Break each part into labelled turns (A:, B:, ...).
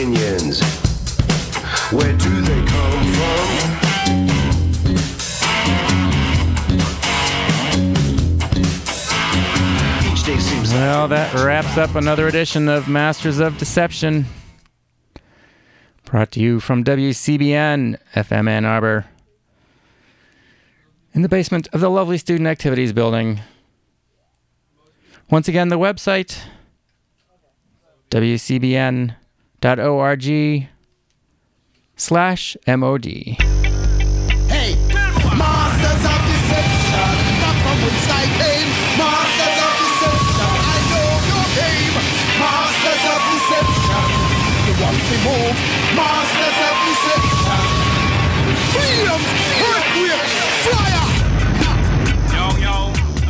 A: opinions. Where do they come from? Each day seems
B: Well, that wraps up another edition of Masters of Deception. Brought to you from WCBN FM Ann Arbor. In the basement of the lovely Student Activities Building. Once again, the website wcbn.org slash mod.
C: Hey, masters of deception, not from whence I came. Masters of deception, I know your game. Masters of deception, you want to move. Masters of deception, freedom, earthquake, fire.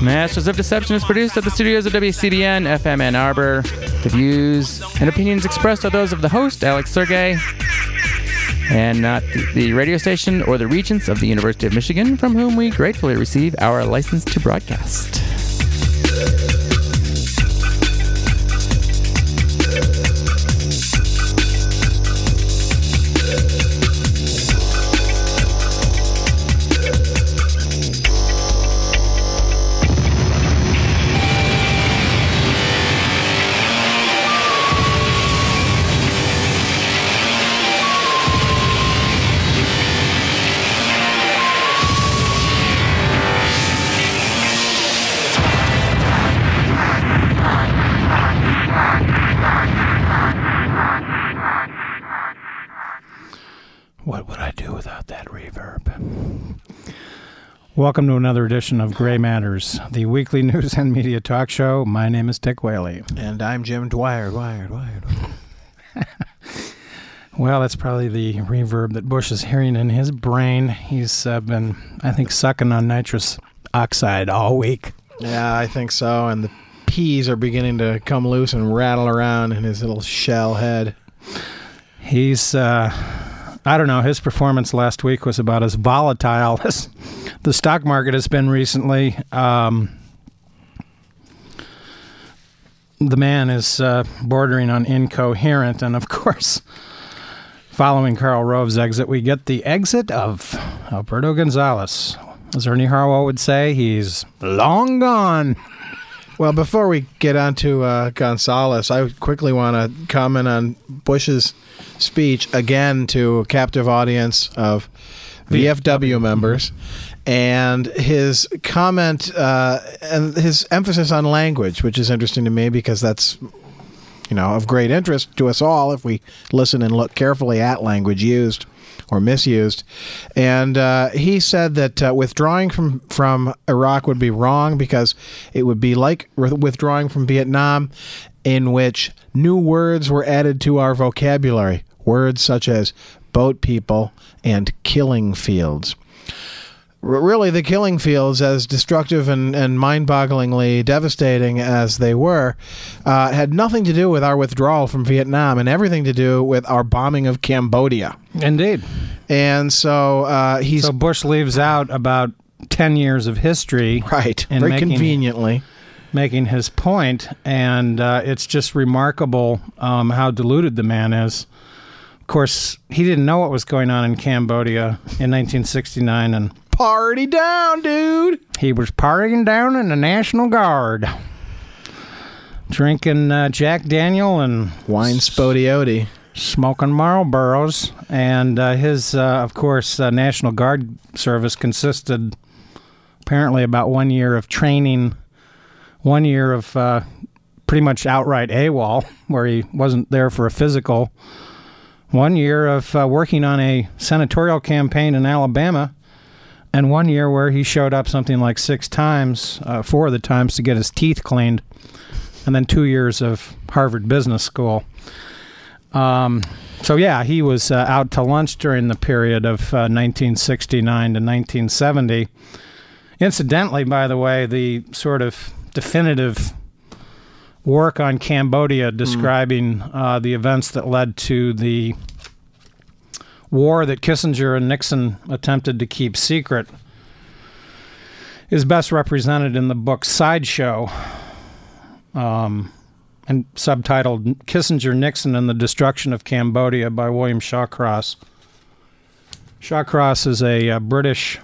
B: Masters of Deception is produced at the studios of WCBN FM Ann Arbor. The views and opinions expressed are those of the host, Alex Sergey, and not the- radio station or the regents of the University of Michigan, from whom we gratefully receive our license to broadcast.
D: Welcome to another edition of Gray Matters, the weekly news and media talk show. My name is Dick Whaley.
E: And I'm Jim Dwyer. Dwyer, Dwyer, Dwyer.
D: Well, that's probably the reverb that Bush is hearing in his brain. He's uh, been, I think, sucking on nitrous oxide all week.
E: Yeah, I think so. And the peas are beginning to come loose and rattle around in his little shell head.
D: He's, uh, I don't know, his performance last week was about as volatile as the stock market has been recently. Um, the man is uh, bordering on incoherent, and of course, following Karl Rove's exit, we get the exit of Alberto Gonzales. As Ernie Harwell would say, he's long gone.
E: Well, before we get on to uh, Gonzales, I quickly want to comment on Bush's speech again to a captive audience of VFW members and his comment uh, and his emphasis on language, which is interesting to me because that's you know of great interest to us all if we listen and look carefully at language used or misused. And uh, he said that uh, withdrawing from from Iraq would be wrong because it would be like with- withdrawing from Vietnam, in which new words were added to our vocabulary, words such as boat people and killing fields. Really the killing fields as destructive and, and mind-bogglingly devastating as they were uh, had nothing to do with our withdrawal from vietnam and everything to do with our bombing of cambodia
D: Indeed.
E: and so uh, he's
D: So Bush leaves out about 10 years of history.
E: right very
D: making-
E: conveniently
D: making his point, and uh, it's just remarkable um, how deluded the man is. Of course, he didn't know what was going on in Cambodia in 1969, and
E: party down dude
D: he was partying down in the National Guard, drinking uh, Jack Daniel and
E: wine spodioti
D: smoking Marlboros. And uh, his, uh, of course, uh, National Guard service consisted apparently about one year of training, one year of uh, pretty much outright AWOL, where he wasn't there for a physical, one year of uh, working on a senatorial campaign in Alabama. And one year where he showed up something like six times, uh, four of the times to get his teeth cleaned, and then two years of Harvard Business School. Um, so yeah, he was uh, out to lunch during the period of uh, 1969 to 1970. Incidentally, by the way, the sort of definitive work on Cambodia describing uh, the events that led to the war that Kissinger and Nixon attempted to keep secret is best represented in the book Sideshow. Um, and subtitled Kissinger, Nixon, and the Destruction of Cambodia by William Shawcross. Shawcross is a, uh British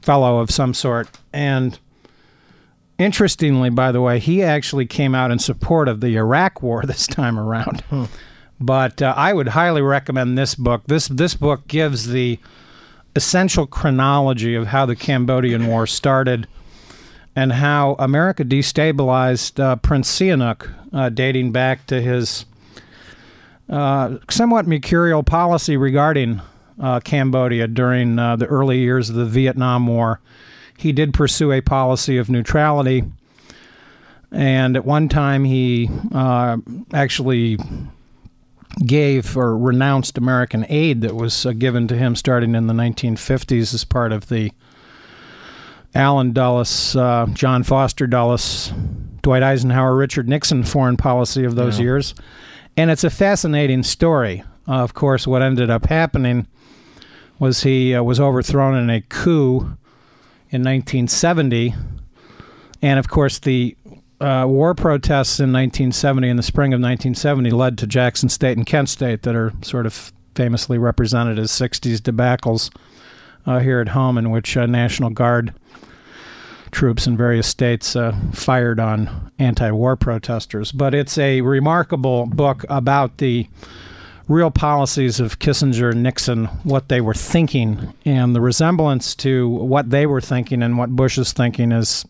D: fellow of some sort. And interestingly, by the way, he actually came out in support of the Iraq War this time around. But uh, I would highly recommend this book. This this book gives the essential chronology of how the Cambodian War started and how America destabilized uh, Prince Sihanouk, uh, dating back to his uh, somewhat mercurial policy regarding uh, Cambodia during uh, the early years of the Vietnam War. He did pursue a policy of neutrality, and at one time he uh, actually gave or renounced American aid that was uh, given to him starting in the 1950s as part of the Allen Dulles, uh, John Foster Dulles, Dwight Eisenhower, Richard Nixon foreign policy of those years. And it's a fascinating story. Uh, of course, what ended up happening was he uh, was overthrown in a coup in 1970. And of course, the uh, war protests in 1970, in the spring of 1970, led to Jackson State and Kent State, that are sort of famously represented as 60s debacles uh, here at home, in which uh, National Guard troops in various states uh, fired on anti war protesters. But it's a remarkable book about the real policies of Kissinger and Nixon, what they were thinking, and the resemblance to what they were thinking and what Bush is thinking is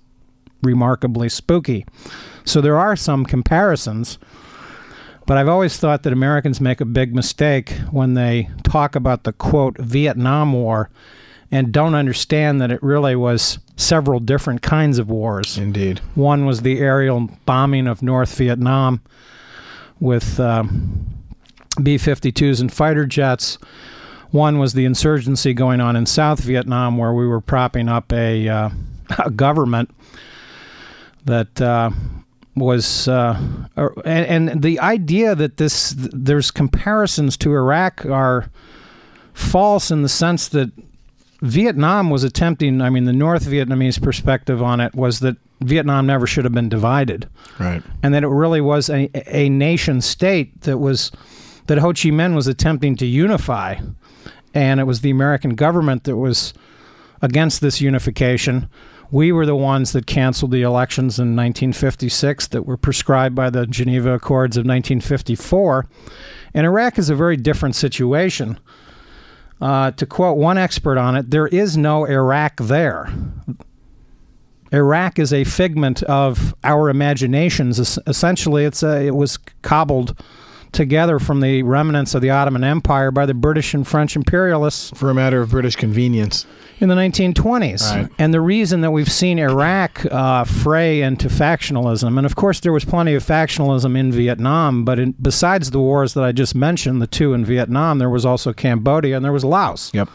D: remarkably spooky. So there are some comparisons. But I've always thought that Americans make a big mistake when they talk about the quote Vietnam War and don't understand that it really was several different kinds of wars.
E: Indeed.
D: One was the aerial bombing of North Vietnam with um, B 52s and fighter jets. One was the insurgency going on in South Vietnam, where we were propping up a, uh, a government that uh, was, uh, and, and the idea that this there's comparisons to Iraq are false in the sense that Vietnam was attempting. I mean, the North Vietnamese perspective on it was that Vietnam never should have been divided
E: Right.
D: and that it really was a, a nation state that was that Ho Chi Minh was attempting to unify, and it was the American government that was against this unification. We were the ones that canceled the elections in 1956 that were prescribed by the Geneva Accords of 1954. And Iraq is a very different situation. Uh, to quote one expert on it, there is no Iraq there. Iraq is a figment of our imaginations. Essentially, it's a, it was cobbled together from the remnants of the Ottoman Empire by the British and French imperialists
E: For a matter of British convenience.
D: in the 1920s.
E: Right.
D: And the reason that we've seen Iraq uh, fray into factionalism, and of course there was plenty of factionalism in Vietnam, but in, besides the wars that I just mentioned, the two in Vietnam, there was also Cambodia and there was Laos.
E: Yep.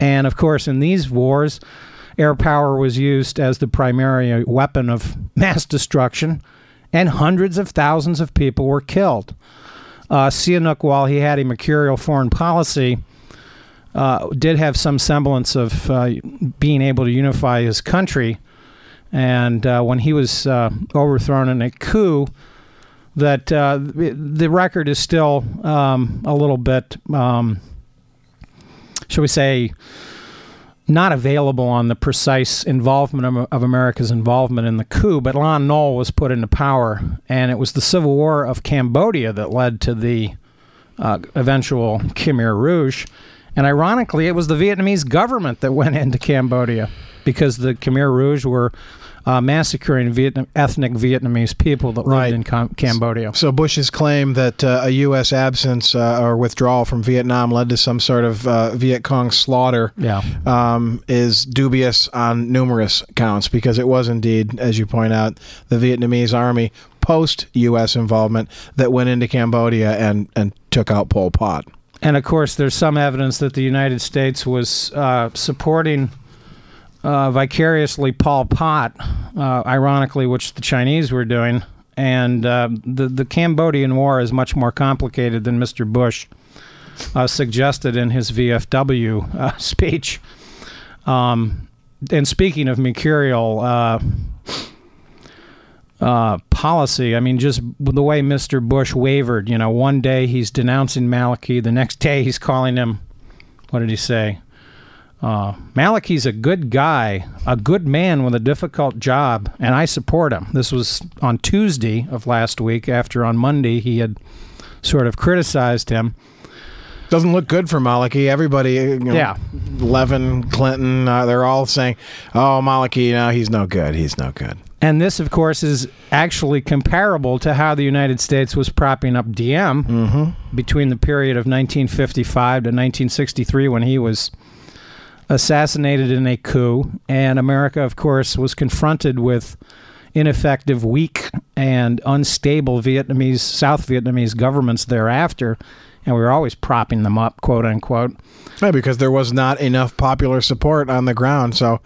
D: And of course, in these wars, air power was used as the primary weapon of mass destruction, and hundreds of thousands of people were killed. Uh, Sihanouk, while he had a mercurial foreign policy, uh, did have some semblance of uh, being able to unify his country. And uh, when he was uh, overthrown in a coup, that uh, the record is still um, a little bit, um, shall we say, not available on the precise involvement of, of America's involvement in the coup, but Lon Nol was put into power, and it was the Civil War of Cambodia that led to the uh, eventual Khmer Rouge. And ironically, it was the Vietnamese government that went into Cambodia because the Khmer Rouge were uh, massacring Vietnam, ethnic Vietnamese people that
E: Right.
D: lived in Com- Cambodia.
E: So Bush's claim that uh, a U.S. absence uh, or withdrawal from Vietnam led to some sort of uh, Viet Cong slaughter
D: Yeah.
E: um, is dubious on numerous counts because it was indeed, as you point out, the Vietnamese army post U.S. involvement that went into Cambodia and, and took out Pol Pot.
D: And of course, there's some evidence that the United States was uh, supporting uh, vicariously Pol Pot, uh, ironically, which the Chinese were doing. And uh, the the Cambodian War is much more complicated than Mr. Bush uh, suggested in his VFW uh, speech. Um, and speaking of mercurial uh, policy. I mean, just the way Mr. Bush wavered. You know, one day he's denouncing Maliki, the next day he's calling him. What did he say? Uh, Maliki's a good guy, a good man with a difficult job, and I support him. This was on Tuesday of last week, after on Monday he had sort of criticized him.
E: Doesn't look good for Maliki. Everybody, you know,
D: Yeah.
E: Levin, Clinton, uh, they're all saying, "Oh, Maliki, no, he's no good. He's no good."
D: And this, of course, is actually comparable to how the United States was propping up Diem between the period of 1955 to 1963 when he was assassinated in a coup. And America, of course, was confronted with ineffective, weak, and unstable Vietnamese, South Vietnamese governments thereafter. And we were always propping them up, quote unquote.
E: Yeah, because there was not enough popular support on the ground. So,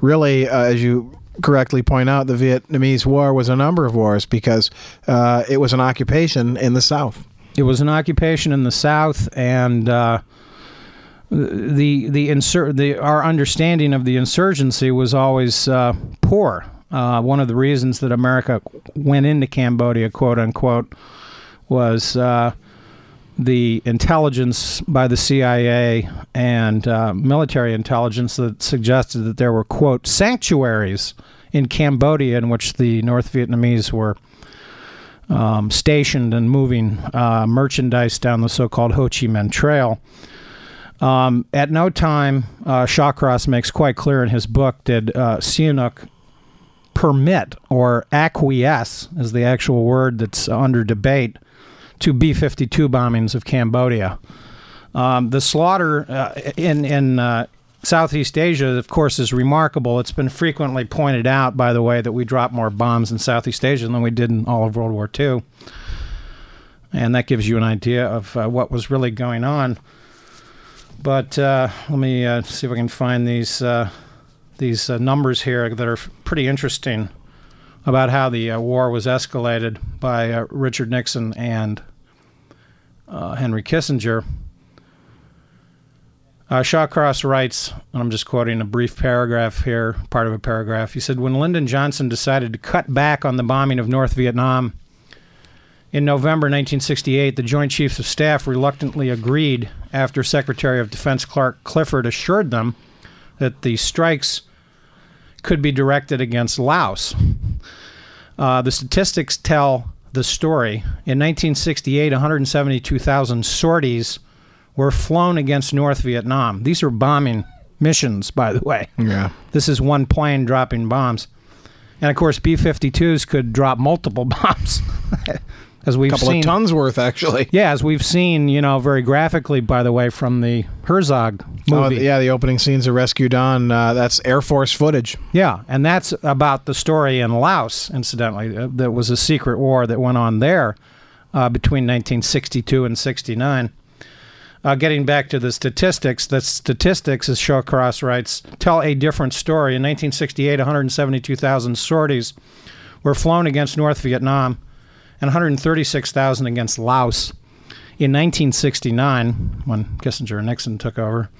E: really, uh, as you correctly point out, the Vietnamese War was a number of wars because uh, it was an occupation in the South.
D: It was an occupation in the South, and uh, the the insur- the our understanding of the insurgency was always uh, poor. Uh, one of the reasons that America went into Cambodia, quote unquote, was uh, the intelligence by the CIA and uh, military intelligence that suggested that there were quote sanctuaries in Cambodia in which the North Vietnamese were um, stationed and moving uh, merchandise down the so-called Ho Chi Minh Trail. Um, at no time, uh, Shawcross makes quite clear in his book did uh, Sihanouk permit or acquiesce, is the actual word that's under debate, to B-52 bombings of Cambodia. Um, the slaughter uh, in in uh, Southeast Asia, of course, is remarkable. It's been frequently pointed out, by the way, that we dropped more bombs in Southeast Asia than we did in all of World War II, and that gives you an idea of uh, what was really going on. But uh, let me uh, see if I can find these uh, these uh, numbers here that are pretty interesting about how the uh, war was escalated by Richard Nixon and Henry Kissinger. Uh, Shawcross writes, and I'm just quoting a brief paragraph here, part of a paragraph. He said, When Lyndon Johnson decided to cut back on the bombing of North Vietnam in November 1968, the Joint Chiefs of Staff reluctantly agreed after Secretary of Defense Clark Clifford assured them that the strikes could be directed against Laos. Uh, the statistics tell the story. In 1968, 172,000 sorties were flown against North Vietnam. These are bombing missions, by the way.
E: Yeah.
D: This is one plane dropping bombs. And of course, B 52s could drop multiple bombs. As we've
E: A couple
D: seen.
E: of tons worth, actually.
D: Yeah, as we've seen, you know, very graphically, by the way, from the Herzog
E: Oh,
D: movie.
E: yeah, the opening scenes of Rescue Dawn, uh, that's Air Force footage.
D: Yeah, and that's about the story in Laos, incidentally. Uh, That was a secret war that went on there uh, between 1962 and 69. Uh, getting back to the statistics, the statistics, as Shawcross writes, tell a different story. In 1968, 172,000 sorties were flown against North Vietnam and 136,000 against Laos. In 1969, when Kissinger and Nixon took over,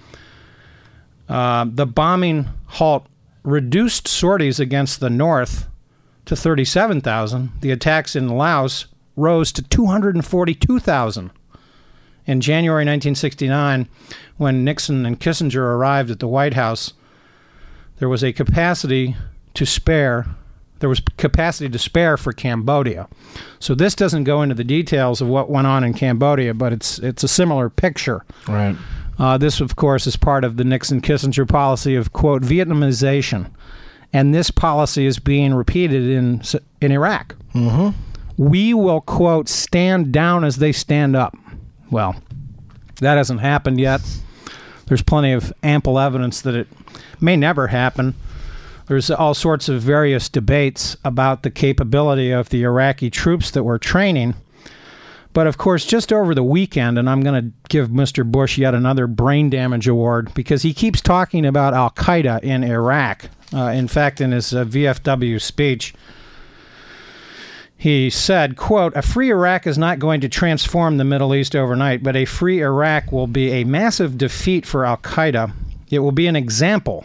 D: uh, the bombing halt reduced sorties against the North to 37,000. The attacks in Laos rose to 242,000. In January 1969, when Nixon and Kissinger arrived at the White House, there was a capacity to spare. There was capacity to spare for Cambodia. So this doesn't go into the details of what went on in Cambodia, but it's it's a similar picture.
E: Right.
D: Uh, this, of course, is part of the Nixon Kissinger policy of, quote, Vietnamization. And this policy is being repeated in, in Iraq. Mm-hmm. We will, quote, stand down as they stand up. Well, that hasn't happened yet. There's plenty of ample evidence that it may never happen. There's all sorts of various debates about the capability of the Iraqi troops that we're training. But of course, just over the weekend, and I'm going to give Mr. Bush yet another brain damage award because he keeps talking about Al Qaeda in Iraq. Uh, in fact, in his uh, VFW speech, he said, quote, a free Iraq is not going to transform the Middle East overnight, but a free Iraq will be a massive defeat for Al Qaeda. It will be an example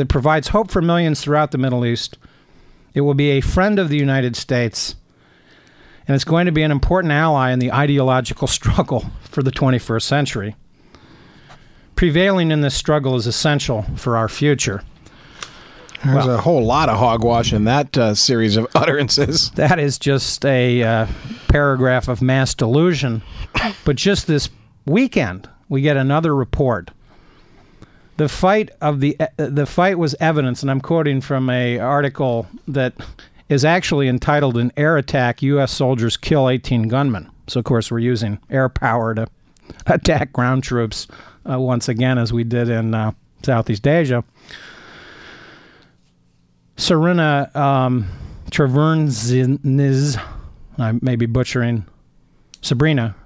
D: that provides hope for millions throughout the Middle East. It will be a friend of the United States and it's going to be an important ally in the ideological struggle for the 21st century. Prevailing in this struggle is essential for our future.
E: There's a whole lot of hogwash in that uh, series of utterances.
D: That is just a uh, paragraph of mass delusion. But just this weekend, we get another report. The fight of the uh, the fight was evidence, and I'm quoting from a article that is actually entitled "An Air Attack: U.S. Soldiers Kill 18 Gunmen." So, of course, we're using air power to attack ground troops uh, once again, as we did in uh, Southeast Asia. Serena um, I may be butchering Sabrina,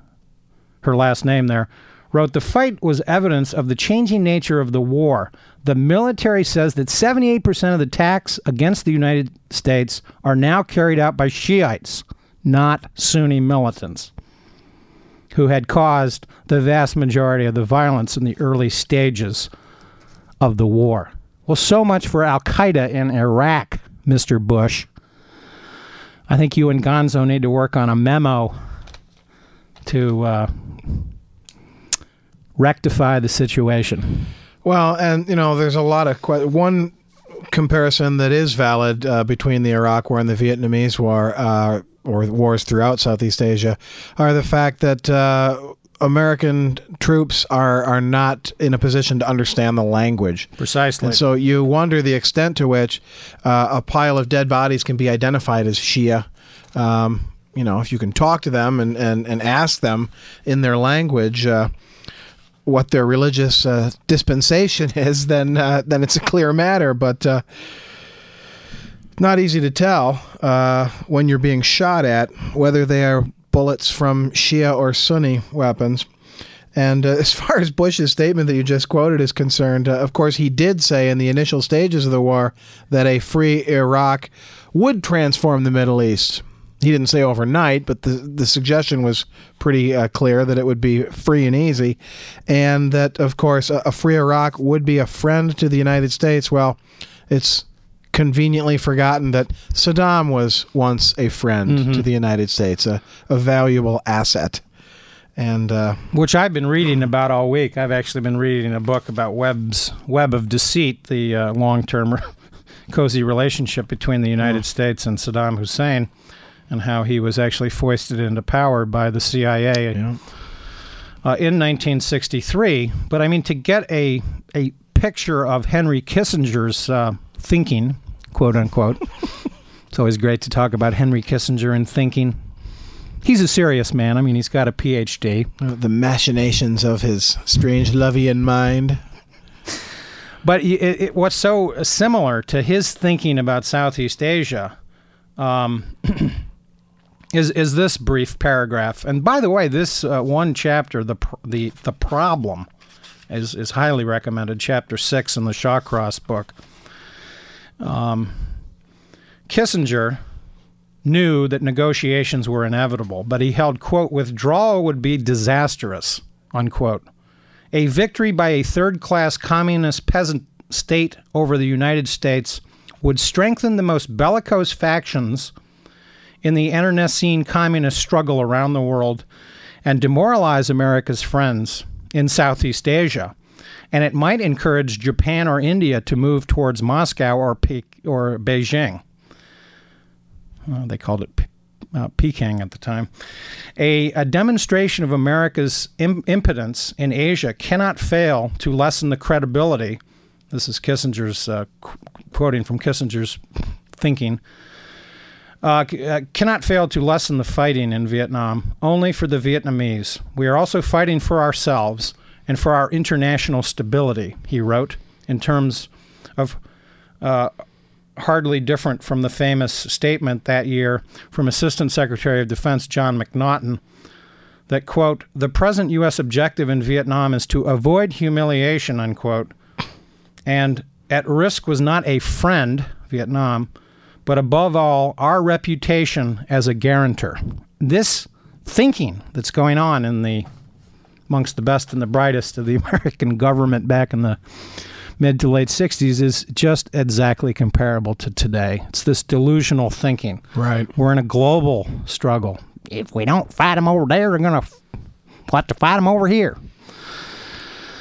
D: her last name there, wrote the fight was evidence of the changing nature of the war. The military says that 78% of the attacks against the United States are now carried out by Shiites, not Sunni militants, who had caused the vast majority of the violence in the early stages of the war. Well, so much for Al Qaeda in Iraq, Mr. Bush. I think you and Gonzo need to work on a memo to uh, rectify the situation.
E: Well, and you know, there's a lot of que- one comparison that is valid uh, between the Iraq War and the Vietnamese War, uh, or wars throughout Southeast Asia, are the fact that uh, American troops are are not in a position to understand the language.
D: Precisely.
E: And so you wonder the extent to which uh, a pile of dead bodies can be identified as Shia. Um, you know, if you can talk to them and, and, and ask them in their language uh, what their religious uh, dispensation is, then uh, then it's a clear matter. But uh, not easy to tell uh, when you're being shot at whether they are bullets from Shia or Sunni weapons. And uh, as far as Bush's statement that you just quoted is concerned, uh, of course, he did say in the initial stages of the war that a free Iraq would transform the Middle East. He didn't say overnight, but the the suggestion was pretty uh, clear that it would be free and easy, and that of course a, a free Iraq would be a friend to the United States. Well, it's conveniently forgotten that Saddam was once a friend to the United States, a, a valuable asset, and uh,
D: Which I've been reading about all week. I've actually been reading a book about Webb's Web of Deceit, the uh, long-term cozy relationship between the United States and Saddam Hussein, and how he was actually foisted into power by the CIA uh, in 1963. But I mean, to get a a picture of Henry Kissinger's uh, thinking, quote unquote. it's always great to talk about Henry Kissinger and thinking. He's a serious man. I mean, he's got a PhD.
E: uh, the machinations of his Strangelovian mind.
D: But it, it, what's so similar to his thinking about Southeast Asia um, is is this brief paragraph. And by the way, this uh, one chapter, the the the problem, is is highly recommended. Chapter six in the Shawcross book. Um, Kissinger knew that negotiations were inevitable, but he held quote withdrawal would be disastrous unquote. A victory by a third class communist peasant state over the United States would strengthen the most bellicose factions in the internecine communist struggle around the world and demoralize America's friends in Southeast Asia. And it might encourage Japan or India to move towards Moscow or, Pe- or Beijing. Well, they called it uh, Peking at the time. A, a demonstration of America's Im- impotence in Asia cannot fail to lessen the credibility. This is Kissinger's uh, qu- quoting from Kissinger's thinking. Uh, uh, cannot fail to lessen the fighting in Vietnam only for the Vietnamese. We are also fighting for ourselves and for our international stability, he wrote, in terms of uh, hardly different from the famous statement that year from Assistant Secretary of Defense John McNaughton that, quote, the present U.S. objective in Vietnam is to avoid humiliation, unquote, and at risk was not a friend, Vietnam, but above all, our reputation as a guarantor. This thinking that's going on in the amongst the best and the brightest of the American government back in the mid to late 60s is just exactly comparable to today. It's this delusional thinking.
E: Right.
D: We're in a global struggle. if we don't fight them over there, they're gonna f- have to fight them over here.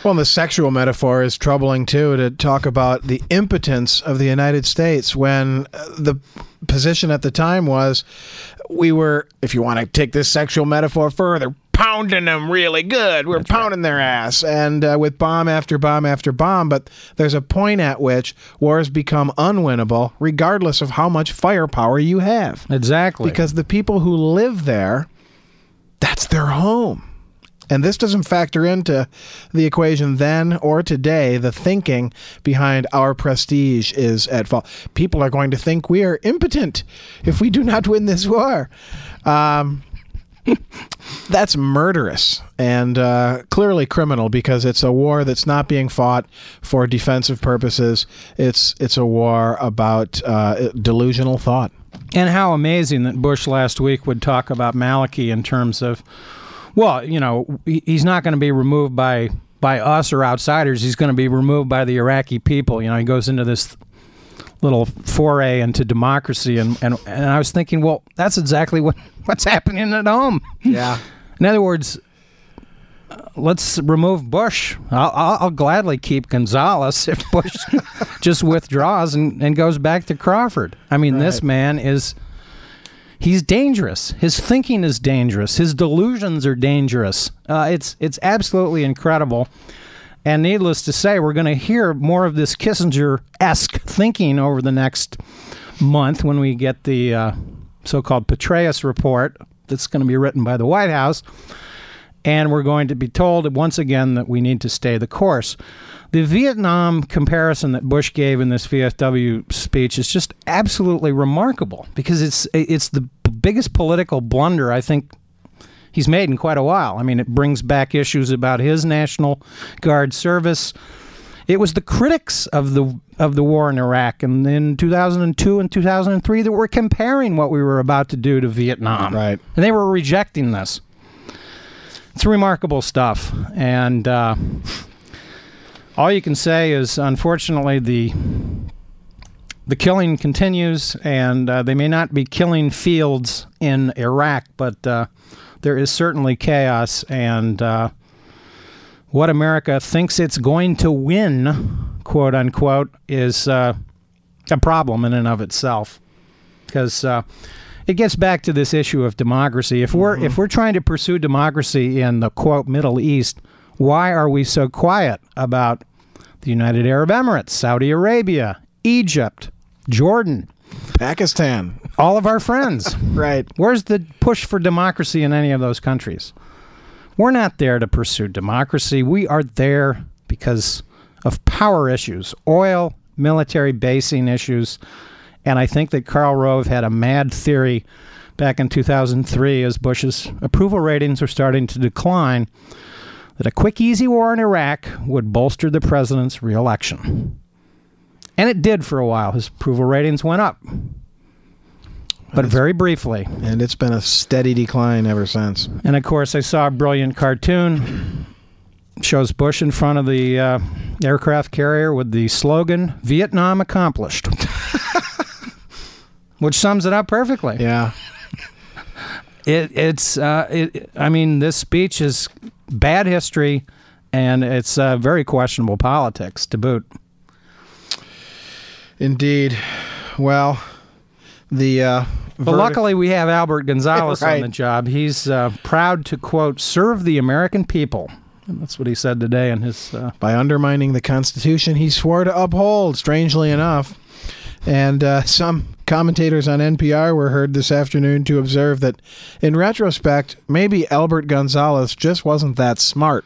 E: Well, and the sexual metaphor is troubling too to talk about the impotence of the United States when uh, the position at the time was we were, if you want to take this sexual metaphor further, pounding them really good. We're pounding their ass, and uh, with bomb after bomb after bomb. But there's a point at which wars become unwinnable, regardless of how much firepower you have,
D: Exactly.
E: because the people who live there, that's their home. And this doesn't factor into the equation then or today. The thinking behind our prestige is at fault. People are going to think we are impotent if we do not win this war. Um, that's murderous and uh, clearly criminal because it's a war that's not being fought for defensive purposes. It's it's a war about uh, delusional thought.
D: And how amazing that Bush last week would talk about Maliki in terms of, well, you know, he's not going to be removed by by us or outsiders. He's going to be removed by the Iraqi people. You know, he goes into this little foray into democracy, and and, and I was thinking, well, that's exactly what what's happening at home.
E: Yeah.
D: In other words, uh, let's remove Bush. I'll, I'll, I'll gladly keep Gonzales if Bush just withdraws and, and goes back to Crawford. I mean, this man is. He's dangerous. His thinking is dangerous. His delusions are dangerous. Uh, it's it's absolutely incredible. And needless to say, we're going to hear more of this Kissinger esque thinking over the next month when we get the uh, so called Petraeus report that's going to be written by the White House. And we're going to be told once again that we need to stay the course. The Vietnam comparison that Bush gave in this VFW speech is just absolutely remarkable because it's it's the biggest political blunder I think he's made in quite a while. I mean, it brings back issues about his National Guard service. It was the critics of the of the war in Iraq and in 2002 and 2003 that were comparing what we were about to do to Vietnam.
E: Right.
D: And they were rejecting this. It's remarkable stuff. And uh, all you can say is, unfortunately, the the killing continues, and uh, they may not be killing fields in Iraq, but uh, there is certainly chaos. And uh, what America thinks it's going to win, quote unquote, is uh, a problem in and of itself. Because uh, it gets back to this issue of democracy. If we're if we're trying to pursue democracy in the quote Middle East, why are we so quiet about the United Arab Emirates, Saudi Arabia, Egypt, Jordan,
E: Pakistan.
D: all of our friends?
E: Right.
D: Where's the push for democracy in any of those countries? We're not there to pursue democracy. We are there because of power issues, oil, military basing issues. And I think that Karl Rove had a mad theory back in 2003 as Bush's approval ratings were starting to decline that a quick, easy war in Iraq would bolster the president's reelection. And it did for a while. His approval ratings went up. But very briefly.
E: And it's been a steady decline ever since.
D: And of course, I saw a brilliant cartoon. Shows Bush in front of the uh, aircraft carrier with the slogan "Vietnam accomplished," which sums it up perfectly.
E: Yeah.
D: It, it's, uh, it, I mean, this speech is bad history, and it's uh, very questionable politics to boot.
E: Indeed. Well, the uh,
D: But
E: verdict-
D: luckily, we have Albert Gonzales
E: Right.
D: on the job. He's uh, proud to quote serve the American people. And that's what he said today in his. Uh,
E: by undermining the Constitution he swore to uphold, strangely enough. And uh, some commentators on NPR were heard this afternoon to observe that, in retrospect, maybe Albert Gonzales just wasn't that smart.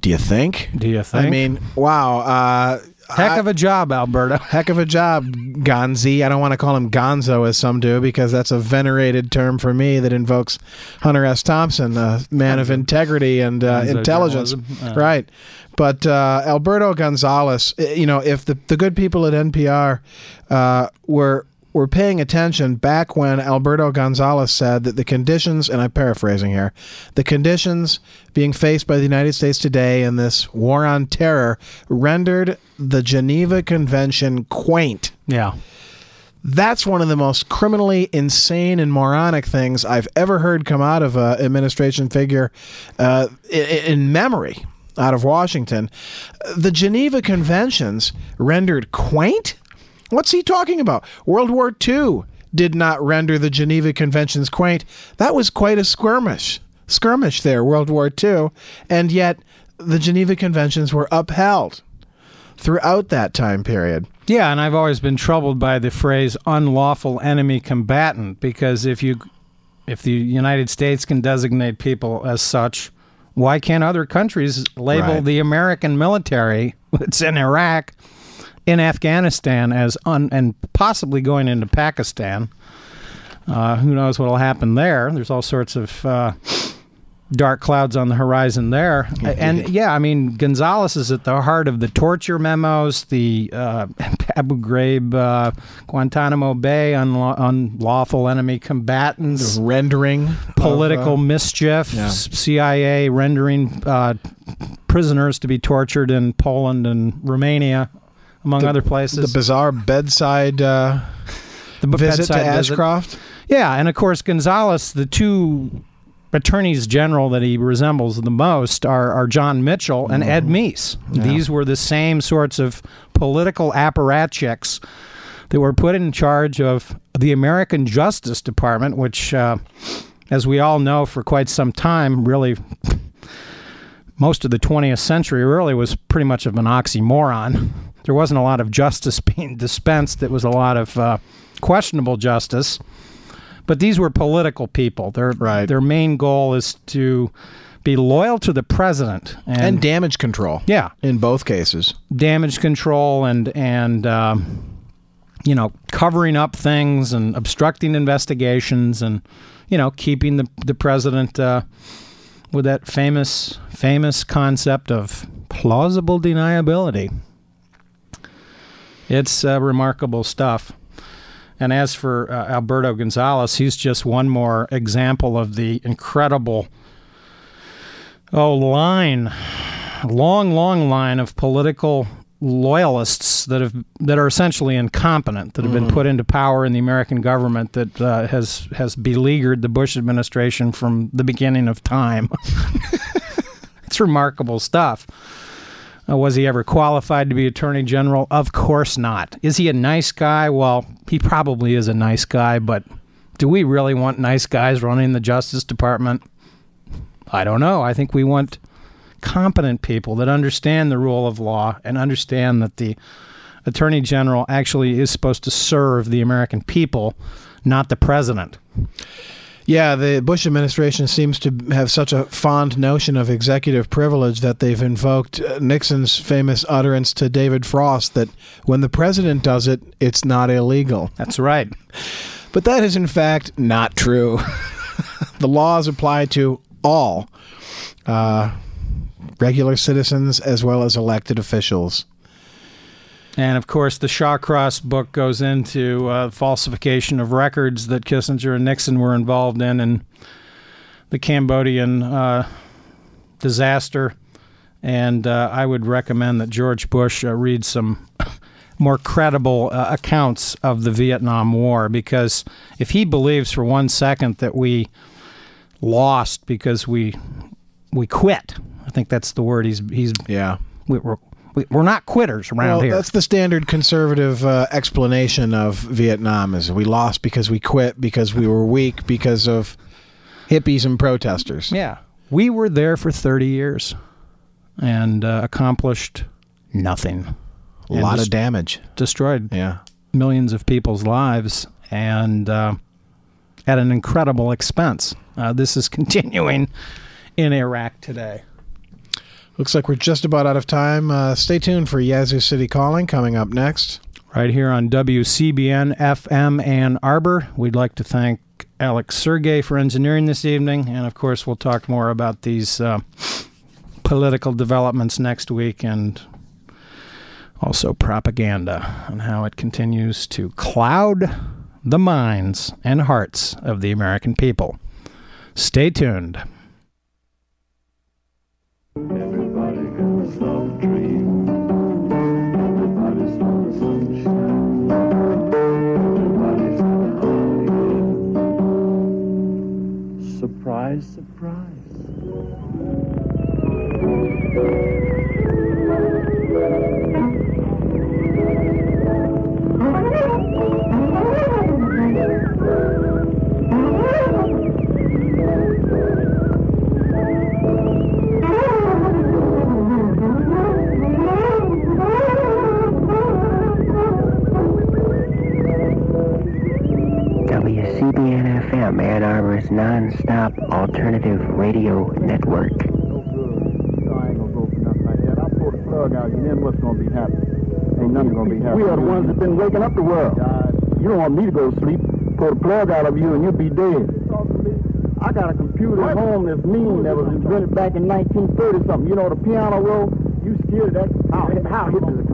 E: Do you think?
D: do you think?
E: I mean, wow. Uh,
D: heck of a job, Alberto.
E: Heck of a job, Gonzi. I don't want to call him Gonzo as some do because that's a venerated term for me that invokes Hunter S. Thompson, a man of integrity and uh, intelligence.
D: Uh.
E: right. But uh, Alberto Gonzales, eh, you know, if the, the good people at NPR uh, were were paying attention back when Alberto Gonzales said that the conditions, and I'm paraphrasing here, the conditions being faced by the United States today in this war on terror rendered the Geneva Convention quaint.
D: Yeah.
E: That's one of the most criminally insane and moronic things I've ever heard come out of an administration figure uh, in, in memory out of Washington. The Geneva Conventions rendered quaint? What's he talking about? World War II did not render the Geneva Conventions quaint. That was quite a skirmish. Skirmish there, World War II. And yet, the Geneva Conventions were upheld throughout that time period.
D: Yeah, and I've always been troubled by the phrase unlawful enemy combatant because if you if the United States can designate people as such, why can't other countries label
E: Right.
D: the American military that's in Iraq, in Afghanistan as un and possibly going into Pakistan? Uh, who knows what will happen there? There's all sorts of uh, dark clouds on the horizon there. And yeah, I mean, Gonzales is at the heart of the torture memos, the uh, Abu Ghraib, uh, Guantanamo Bay, unlaw- unlawful enemy combatants,
E: Rendering of,
D: political
E: uh,
D: mischief,
E: yeah.
D: CIA rendering uh, prisoners to be tortured in Poland and Romania, among
E: The-
D: other places.
E: the bizarre bedside uh,
D: The
E: visit to
D: bedside visit.
E: Ashcroft.
D: Yeah, and of course Gonzales, the two attorneys general that he resembles the most are, are John Mitchell and Ed Meese. These were the same sorts of political apparatchiks that were put in charge of the American Justice Department, which, uh, as we all know, for quite some time, really. Most of the 20th century really was pretty much of an oxymoron. There wasn't a lot of justice being dispensed. It was a lot of uh, questionable justice. But these were political people. Their
E: Right.
D: their main goal is to be loyal to the president and,
E: and damage control.
D: yeah,
E: in both cases.
D: damage control and and um, you know covering up things and obstructing investigations and you know keeping the the president uh, with that famous famous concept of plausible deniability. It's uh, remarkable stuff. And as for uh, Alberto Gonzales, he's just one more example of the incredible oh line long, long line of political loyalists that have that are essentially incompetent that have been put into power in the American government that uh, has has beleaguered the Bush administration from the beginning of time. it's remarkable stuff. Uh, was he ever qualified to be attorney general? Of course not. Is he a nice guy? Well, he probably is a nice guy, but do we really want nice guys running the Justice Department? I don't know. I think we want competent people that understand the rule of law and understand that the attorney general actually is supposed to serve the American people, not the president.
E: Yeah, the Bush administration seems to have such a fond notion of executive privilege that they've invoked uh, Nixon's famous utterance to David Frost that when the president does it, it's not illegal.
D: That's right.
E: But that is, in fact, not true. the laws apply to all uh, regular citizens as well as elected officials.
D: And of course, the Shawcross book goes into uh, falsification of records that Kissinger and Nixon were involved in and the Cambodian uh, disaster. And uh, I would recommend that George Bush uh, read some more credible uh, accounts of the Vietnam War because if he believes for one second that we lost because we we quit, I think that's the word he's he's
E: Yeah.
D: we, we're we, we're not quitters around
E: Well,
D: here.
E: that's the standard conservative uh, explanation of Vietnam is we lost because we quit because we were weak because of hippies and protesters.
D: Yeah. We were there for 30 years and uh, accomplished nothing.
E: A lot of damage.
D: Destroyed
E: Yeah.
D: millions of people's lives and uh, at an incredible expense. Uh, this is continuing in Iraq today.
E: Looks like we're just about out of time. Uh, stay tuned for Yazoo City Calling coming up next.
D: Right here on WCBN FM Ann Arbor. We'd like to thank Alex Sergey for engineering this evening. And of course, we'll talk more about these uh, political developments next week and also propaganda and how it continues to cloud the minds and hearts of the American people. Stay tuned.
F: Surprise, surprise.
G: WCBN FM, Ann Arbor's non-stop alternative radio network.
H: I ain't gonna go for nothing like that. I'll pull the plug out, and then what's gonna be happening? Ain't nothing gonna be happening.
F: We are the ones that been waking up the world. You don't want me to go to sleep. Pull the plug out of you and you'll be dead. I got a computer at home that's mean that was invented back in 1930 something. You know the piano roll? You scared of that? How, how hit is a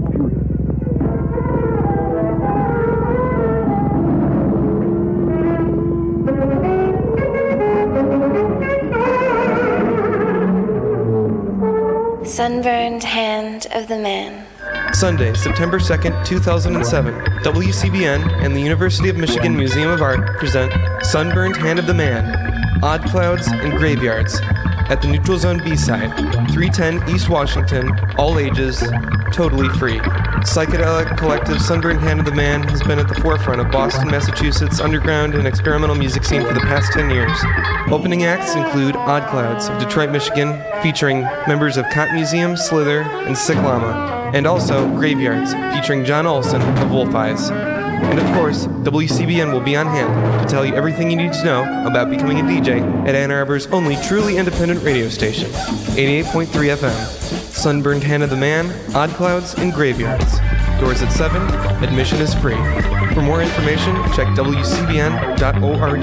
I: Sunburned Hand of the Man.
J: Sunday, September 2nd, 2007, WCBN and the University of Michigan Museum of Art present Sunburned Hand of the Man, Odd Clouds and Graveyards at the Neutral Zone B-side, 310 East Washington, all ages, totally free. Psychedelic collective Sunburned Hand of the Man has been at the forefront of Boston, Massachusetts underground and experimental music scene for the past 10 years. Opening acts include Odd Clouds of Detroit, Michigan, featuring members of Cotton Museum, Slither, and Sick Llama, and also Graveyards, featuring John Olson of Wolf Eyes. And of course, WCBN will be on hand to tell you everything you need to know about becoming a DJ at Ann Arbor's only truly independent radio station, 88.3 FM. Sunburned Hand of the Man, Odd Clouds, and Graveyards. Doors at 7, admission is free. For more information, check WCBN.org.